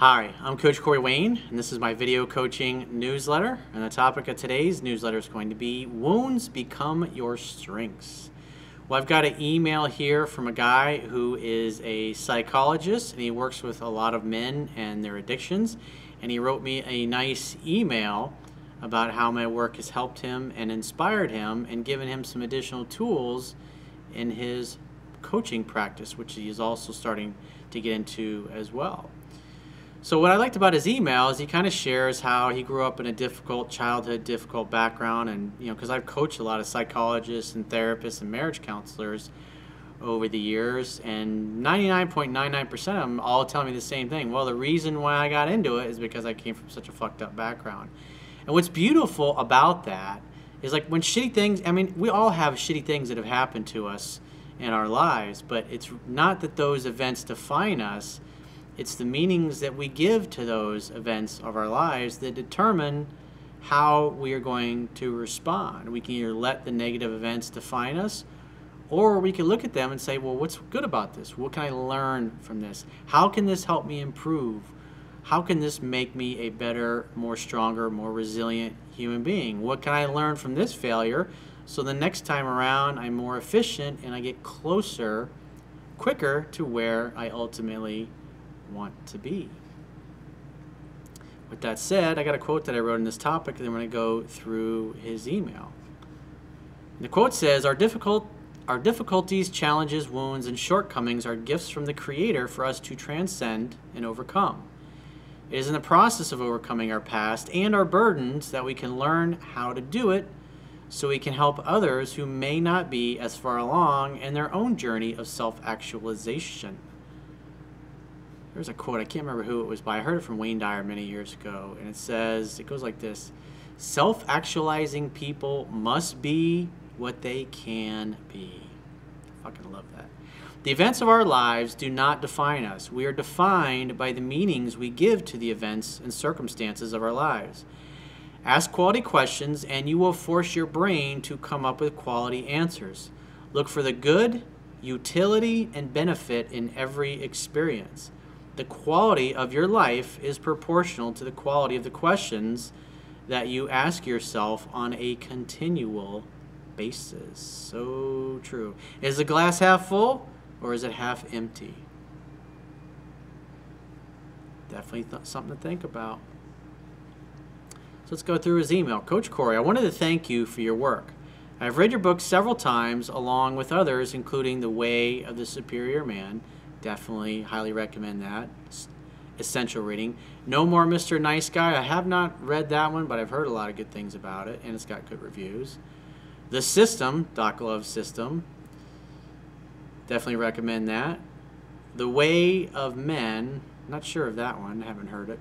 Hi, I'm Coach Corey Wayne, and this is my video coaching newsletter. And the topic of today's newsletter is going to be Wounds Become Your Strengths. Well, I've got an email here from a guy who is a psychologist and he works with a lot of men and their addictions. And he wrote me a nice email about how my work has helped him and inspired him and given him some additional tools in his coaching practice, which he is also starting to get into as well. So what I liked about his email is he kind of shares how he grew up in a difficult childhood, difficult background, and you know, because I've coached a lot of psychologists and therapists and marriage counselors over the years, and 99.99% of them all tell me the same thing. Well, the reason why I got into it is because I came from such a fucked up background. And what's beautiful about that is like when shitty things, I mean, we all have shitty things that have happened to us in our lives, but it's not that those events define us it's the meanings that we give to those events of our lives that determine how we are going to respond. We can either let the negative events define us, or we can look at them and say, well, what's good about this? What can I learn from this? How can this help me improve? How can this make me a better, more stronger, more resilient human being? What can I learn from this failure so the next time around I'm more efficient and I get closer, quicker to where I ultimately want to be. With that said, I got a quote that I wrote in this topic, and I'm going to go through his email. The quote says, our, difficult, our difficulties, challenges, wounds, and shortcomings are gifts from the Creator for us to transcend and overcome. It is in the process of overcoming our past and our burdens that we can learn how to do it so we can help others who may not be as far along in their own journey of self actualization there's a quote, I can't remember who it was by. I heard it from Wayne Dyer many years ago, and it says, it goes like this Self actualizing people must be what they can be. I fucking love that. The events of our lives do not define us. We are defined by the meanings we give to the events and circumstances of our lives. Ask quality questions, and you will force your brain to come up with quality answers. Look for the good, utility, and benefit in every experience the quality of your life is proportional to the quality of the questions that you ask yourself on a continual basis. So true. Is the glass half full or is it half empty? Definitely th- something to think about. So let's go through his email. Coach Corey, I wanted to thank you for your work. I've read your book several times along with others, including The Way of the Superior Man Definitely highly recommend that. It's essential reading. No More Mr. Nice Guy. I have not read that one, but I've heard a lot of good things about it, and it's got good reviews. The System, Doc Love System. Definitely recommend that. The Way of Men. Not sure of that one. haven't heard it.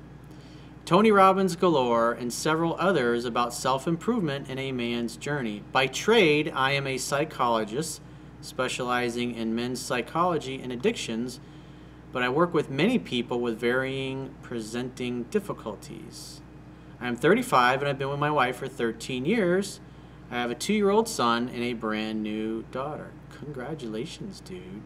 Tony Robbins Galore, and several others about self improvement in a man's journey. By trade, I am a psychologist specializing in men's psychology and addictions, but I work with many people with varying presenting difficulties. I am 35 and I've been with my wife for 13 years. I have a two year old son and a brand new daughter. Congratulations, dude.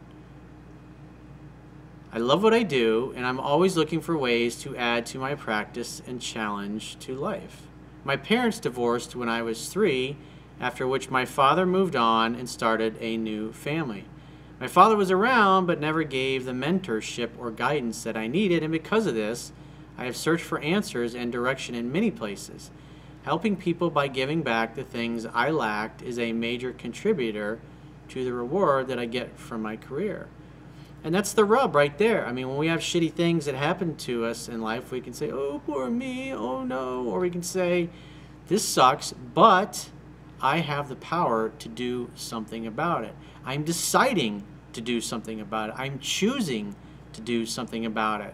I love what I do, and I'm always looking for ways to add to my practice and challenge to life. My parents divorced when I was three, after which my father moved on and started a new family. My father was around but never gave the mentorship or guidance that I needed, and because of this, I have searched for answers and direction in many places. Helping people by giving back the things I lacked is a major contributor to the reward that I get from my career. And that's the rub right there. I mean, when we have shitty things that happen to us in life, we can say, oh, poor me, oh no. Or we can say, this sucks, but I have the power to do something about it. I'm deciding to do something about it. I'm choosing to do something about it.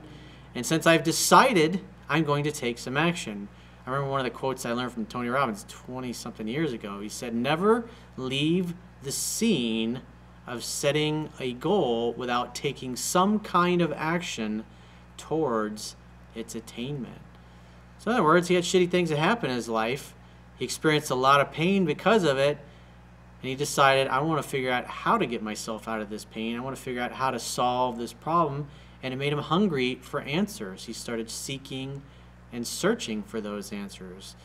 And since I've decided, I'm going to take some action. I remember one of the quotes I learned from Tony Robbins 20 something years ago. He said, Never leave the scene of setting a goal without taking some kind of action towards its attainment. So, in other words, he had shitty things that happen in his life he experienced a lot of pain because of it, and he decided, I want to figure out how to get myself out of this pain. I want to figure out how to solve this problem. and it made him hungry for answers. He started seeking and searching for those answers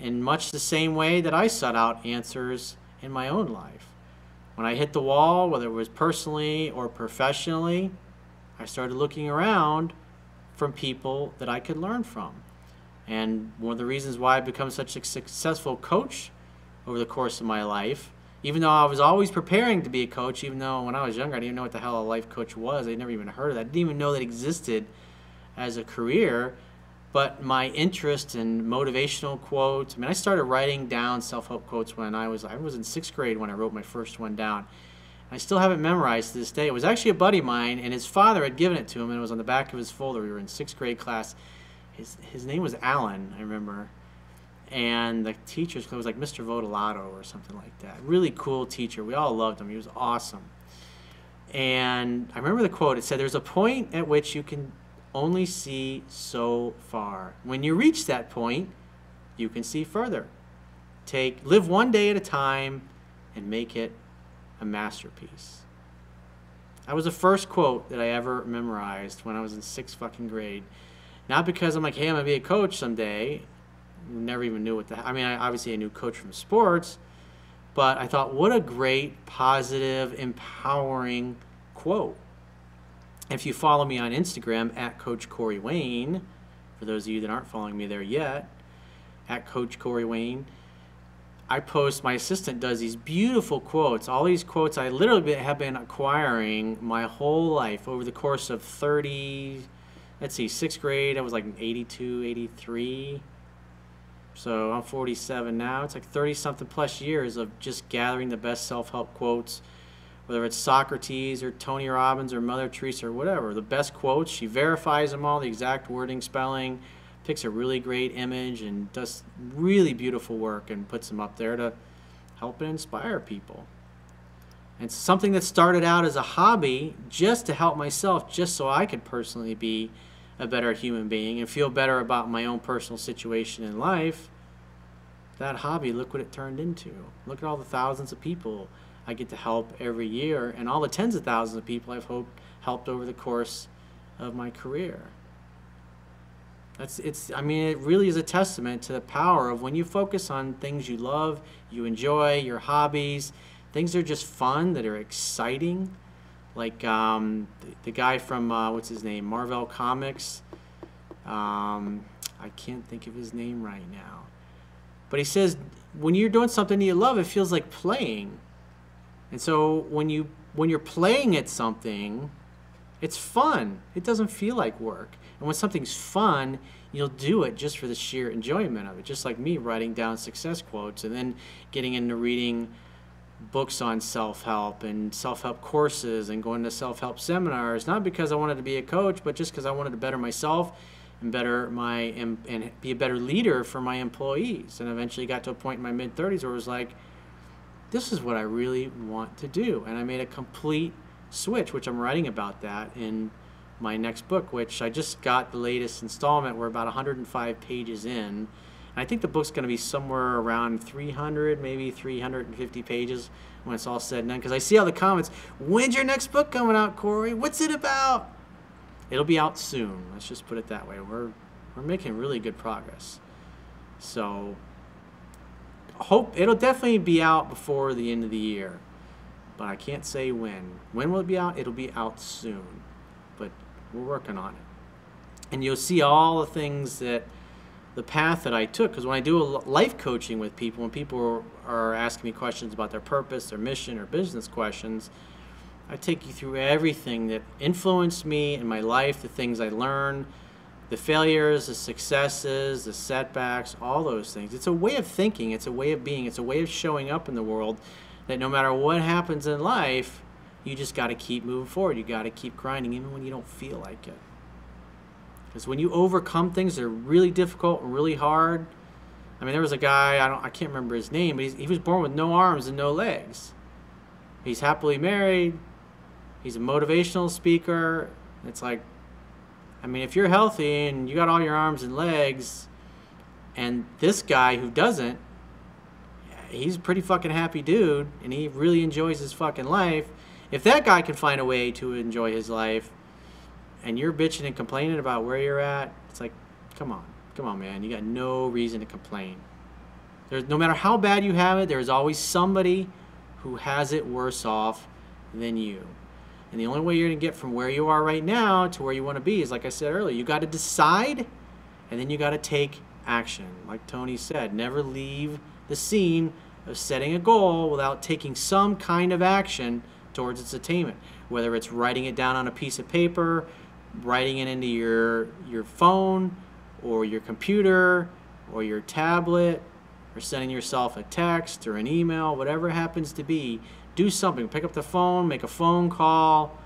in much the same way that I sought out answers in my own life. When I hit the wall, whether it was personally or professionally, I started looking around from people that I could learn from. And one of the reasons why I've become such a successful coach over the course of my life, even though I was always preparing to be a coach, even though when I was younger I didn't even know what the hell a life coach was, I never even heard of that, I didn't even know that existed as a career. But my interest in motivational quotes, I mean, I started writing down self-help quotes when I was I was in sixth grade when I wrote my first one down. I still haven't memorized to this day. It was actually a buddy of mine, and his father had given it to him, and it was on the back of his folder. We were in sixth grade class. His, his name was Alan, I remember. And the teacher's was like Mr. Vodolato or something like that. Really cool teacher. We all loved him. He was awesome. And I remember the quote. It said, There's a point at which you can only see so far. When you reach that point, you can see further. Take live one day at a time and make it a masterpiece. That was the first quote that I ever memorized when I was in sixth fucking grade. Not because I'm like, hey, I'm gonna be a coach someday. Never even knew what the. I mean, I, obviously I knew coach from sports, but I thought, what a great, positive, empowering quote. If you follow me on Instagram at Coach Corey Wayne, for those of you that aren't following me there yet, at Coach Corey Wayne, I post, my assistant does these beautiful quotes. All these quotes I literally have been acquiring my whole life over the course of 30, let's see, sixth grade, I was like 82, 83. So I'm 47 now. It's like 30 something plus years of just gathering the best self help quotes, whether it's Socrates or Tony Robbins or Mother Teresa or whatever. The best quotes, she verifies them all, the exact wording, spelling picks a really great image and does really beautiful work and puts them up there to help and inspire people. And something that started out as a hobby just to help myself, just so I could personally be a better human being and feel better about my own personal situation in life. That hobby, look what it turned into. Look at all the thousands of people I get to help every year and all the tens of thousands of people I've hoped, helped over the course of my career. That's it's I mean it really is a testament to the power of when you focus on things you love, you enjoy, your hobbies, things that are just fun, that are exciting. Like um, the, the, guy from uh, what's his name, Marvel Comics. Um, I can't think of his name right now, but he says when you're doing something you love, it feels like playing. And so when you when you're playing at something, it's fun. It doesn't feel like work. And when something's fun, you'll do it just for the sheer enjoyment of it. Just like me writing down success quotes and then getting into reading books on self-help and self-help courses and going to self-help seminars not because I wanted to be a coach but just because I wanted to better myself and better my and, and be a better leader for my employees and eventually got to a point in my mid 30s where it was like this is what I really want to do and I made a complete switch which I'm writing about that in my next book, which I just got the latest installment. We're about 105 pages in. I think the book's going to be somewhere around 300, maybe 350 pages when it's all said and done. Because I see all the comments. When's your next book coming out, Corey? What's it about? It'll be out soon. Let's just put it that way. We're we're making really good progress. So hope it'll definitely be out before the end of the year, but I can't say when. When will it be out? It'll be out soon. But we're working on it. And you'll see all the things that the path that I took. Because when I do life coaching with people, when people are asking me questions about their purpose, their mission, or business questions, I take you through everything that influenced me in my life, the things I learned, the failures, the successes, the setbacks, all those things. It's a way of thinking, it's a way of being, it's a way of showing up in the world that no matter what happens in life, you just got to keep moving forward. You got to keep grinding even when you don't feel like it. Because when you overcome things that are really difficult and really hard, I mean, there was a guy I don't I can't remember his name, but he was born with no arms and no legs. He's happily married. He's a motivational speaker. It's like, I mean, if you're healthy and you got all your arms and legs, and this guy who doesn't, he's a pretty fucking happy dude, and he really enjoys his fucking life if that guy can find a way to enjoy his life, and you're bitching and complaining about where you're at, it's like, come on, come on, man. You got no reason to complain. There's no matter how bad you have it, there's always somebody who has it worse off than you. And the only way you're going to get from where you are right now to where you want to be is, like I said earlier, you got to decide and then you got to take action. Like Tony said, never leave the scene of setting a goal without taking some kind of action towards its attainment. Whether it's writing it down on a piece of paper, writing it into your, your phone or your computer or your tablet or sending yourself a text or an email, whatever happens to be, do something. Pick up the phone, make a phone call,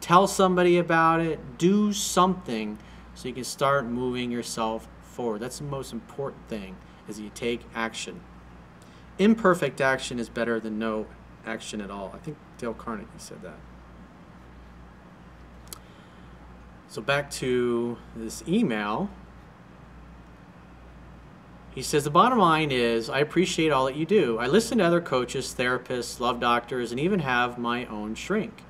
tell somebody about it, do something so you can start moving yourself forward. That's the most important thing is you take action. Imperfect action is better than no action at all. I think Dale Carnegie said that. So back to this email. He says, The bottom line is, I appreciate all that you do. I listen to other coaches, therapists, love doctors, and even have my own shrink.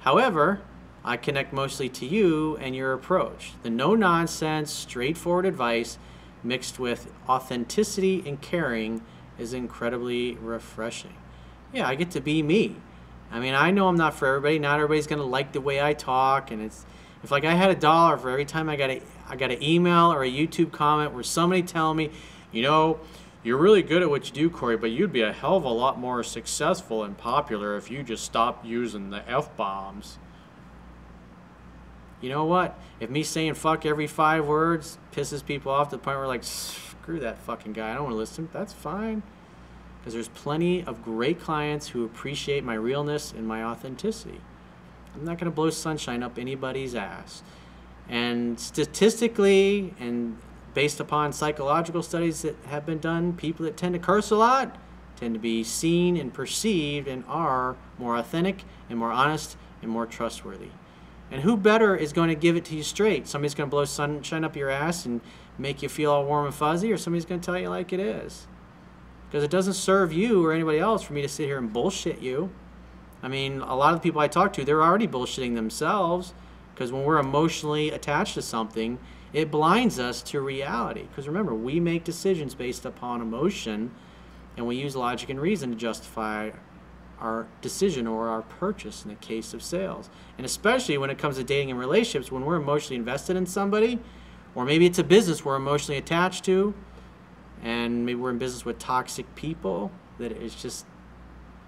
However, I connect mostly to you and your approach. The no nonsense, straightforward advice mixed with authenticity and caring is incredibly refreshing. Yeah, I get to be me. I mean, I know I'm not for everybody. Not everybody's going to like the way I talk and it's if like I had a dollar for every time I got a I got an email or a YouTube comment where somebody telling me you know, you're really good at what you do, Corey, but you'd be a hell of a lot more successful and popular if you just stopped using the F bombs. You know what? If me saying fuck every five words pisses people off to the point where, like, screw that fucking guy, I don't want to listen, that's fine. Because there's plenty of great clients who appreciate my realness and my authenticity. I'm not going to blow sunshine up anybody's ass. And statistically, and based upon psychological studies that have been done, people that tend to curse a lot tend to be seen and perceived and are more authentic and more honest and more trustworthy. And who better is going to give it to you straight? Somebody's going to blow sunshine up your ass and make you feel all warm and fuzzy, or somebody's going to tell you like it is. Because it doesn't serve you or anybody else for me to sit here and bullshit you. I mean, a lot of the people I talk to, they're already bullshitting themselves. Because when we're emotionally attached to something, it blinds us to reality. Because remember, we make decisions based upon emotion, and we use logic and reason to justify our decision or our purchase in the case of sales. And especially when it comes to dating and relationships, when we're emotionally invested in somebody, or maybe it's a business we're emotionally attached to, and maybe we're in business with toxic people, that it's just,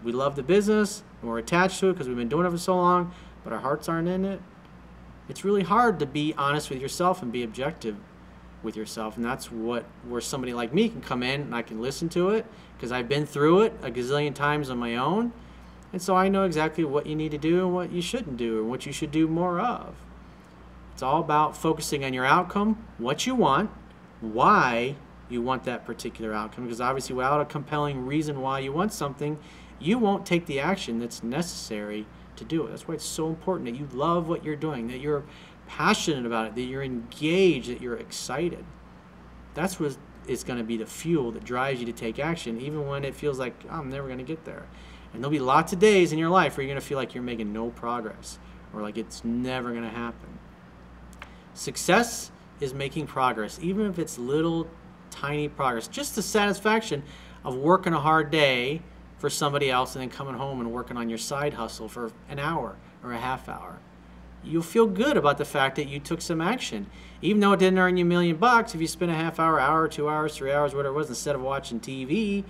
we love the business, and we're attached to it because we've been doing it for so long, but our hearts aren't in it. It's really hard to be honest with yourself and be objective with yourself and that's what where somebody like me can come in and I can listen to it because I've been through it a gazillion times on my own and so I know exactly what you need to do and what you shouldn't do and what you should do more of. It's all about focusing on your outcome what you want why you want that particular outcome because obviously without a compelling reason why you want something you won't take the action that's necessary to do it. That's why it's so important that you love what you're doing, that you're passionate about it, that you're engaged, that you're excited. That's what is going to be the fuel that drives you to take action, even when it feels like oh, I'm never going to get there. And there'll be lots of days in your life where you're going to feel like you're making no progress or like it's never going to happen. Success is making progress, even if it's little tiny progress. Just the satisfaction of working a hard day for somebody else and then coming home and working on your side hustle for an hour or a half hour. You'll feel good about the fact that you took some action. Even though it didn't earn you a million bucks, if you spent a half hour, hour, two hours, three hours, whatever it was, instead of watching TV,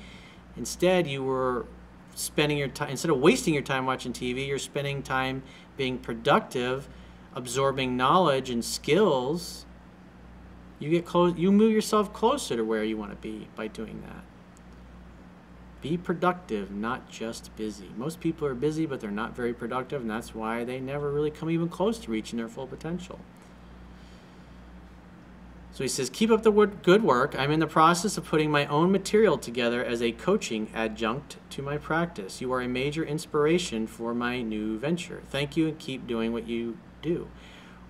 instead you were spending your time, instead of wasting your time watching TV, you're spending time being productive, absorbing knowledge and skills. You get close, you move yourself closer to where you want to be by doing that. Be productive, not just busy. Most people are busy, but they're not very productive, and that's why they never really come even close to reaching their full potential. So he says, Keep up the good work. I'm in the process of putting my own material together as a coaching adjunct to my practice. You are a major inspiration for my new venture. Thank you and keep doing what you do.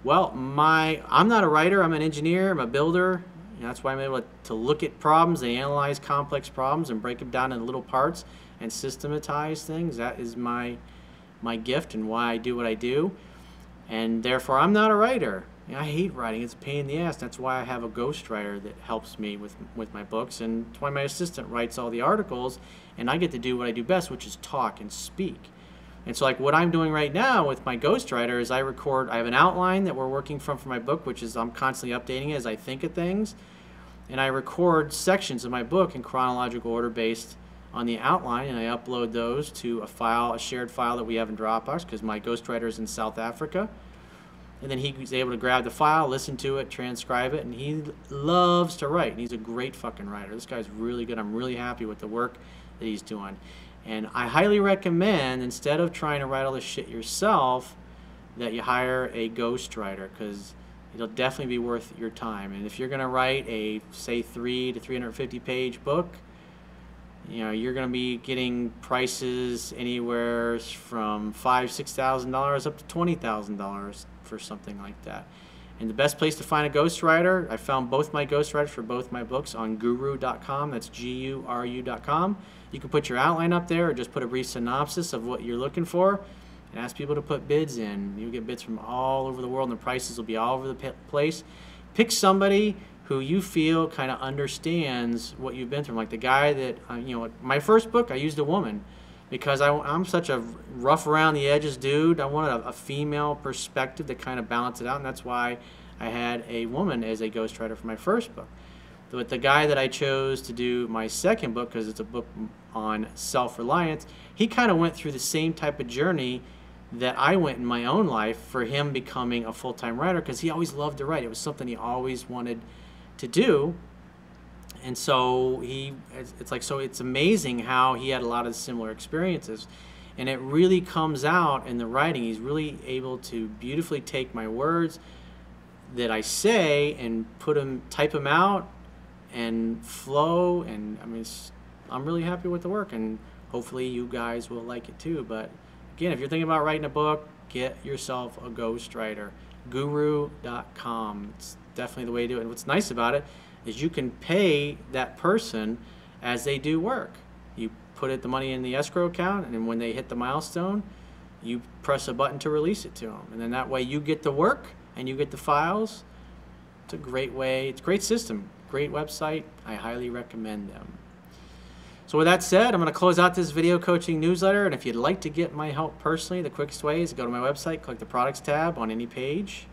Well, my I'm not a writer, I'm an engineer, I'm a builder, that's why I'm able to look at problems and analyze complex problems and break them down into little parts and systematize things. That is my my gift and why I do what I do. and therefore I'm not a writer. I hate writing; it's a pain in the ass. That's why I have a ghostwriter that helps me with with my books, and that's why my assistant writes all the articles, and I get to do what I do best, which is talk and speak. And so, like what I'm doing right now with my ghostwriter is I record. I have an outline that we're working from for my book, which is I'm constantly updating it as I think of things, and I record sections of my book in chronological order based on the outline, and I upload those to a file, a shared file that we have in Dropbox, because my ghostwriter is in South Africa. And then he's able to grab the file, listen to it, transcribe it, and he loves to write. And he's a great fucking writer. This guy's really good. I'm really happy with the work that he's doing. And I highly recommend, instead of trying to write all this shit yourself, that you hire a ghostwriter because it'll definitely be worth your time. And if you're going to write a, say, three to 350 page book, you know, you're going to be getting prices anywhere from five, six thousand dollars up to twenty thousand dollars for something like that. And the best place to find a ghostwriter, I found both my ghostwriters for both my books on guru.com. That's G-U-R-U.com. You can put your outline up there or just put a brief synopsis of what you're looking for and ask people to put bids in. You'll get bids from all over the world and the prices will be all over the place. Pick somebody who you feel kind of understands what you've been through. Like the guy that, uh, you know, my first book, I used a woman because I, am such a rough around the edges dude. I wanted a, a female perspective to kind of balance it out, and that's why I had a woman as a ghostwriter for my first book. But the guy that I chose to do my second book, because it's a book on self reliance, he kind of went through the same type of journey that I went in my own life for him becoming a full time writer because he always loved to write. It was something he always wanted to do. And so he, it's like, so it's amazing how he had a lot of similar experiences. And it really comes out in the writing. He's really able to beautifully take my words that I say and put them, type them out and flow. And I mean, I'm really happy with the work and hopefully you guys will like it too. But again, if you're thinking about writing a book, get yourself a ghostwriter. Guru.com. It's definitely the way to do it. And what's nice about it is you can pay that person as they do work. You put it, the money in the escrow account, and then when they hit the milestone, you press a button to release it to them. And then that way you get the work and you get the files. It's a great way, it's a great system, great website. I highly recommend them. So with that said, I'm going to close out this video coaching newsletter. And if you'd like to get my help personally, the quickest way is go to my website, click the products tab on any page,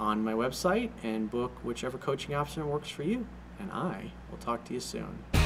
on my website and book whichever coaching option works for you. And I will talk to you soon.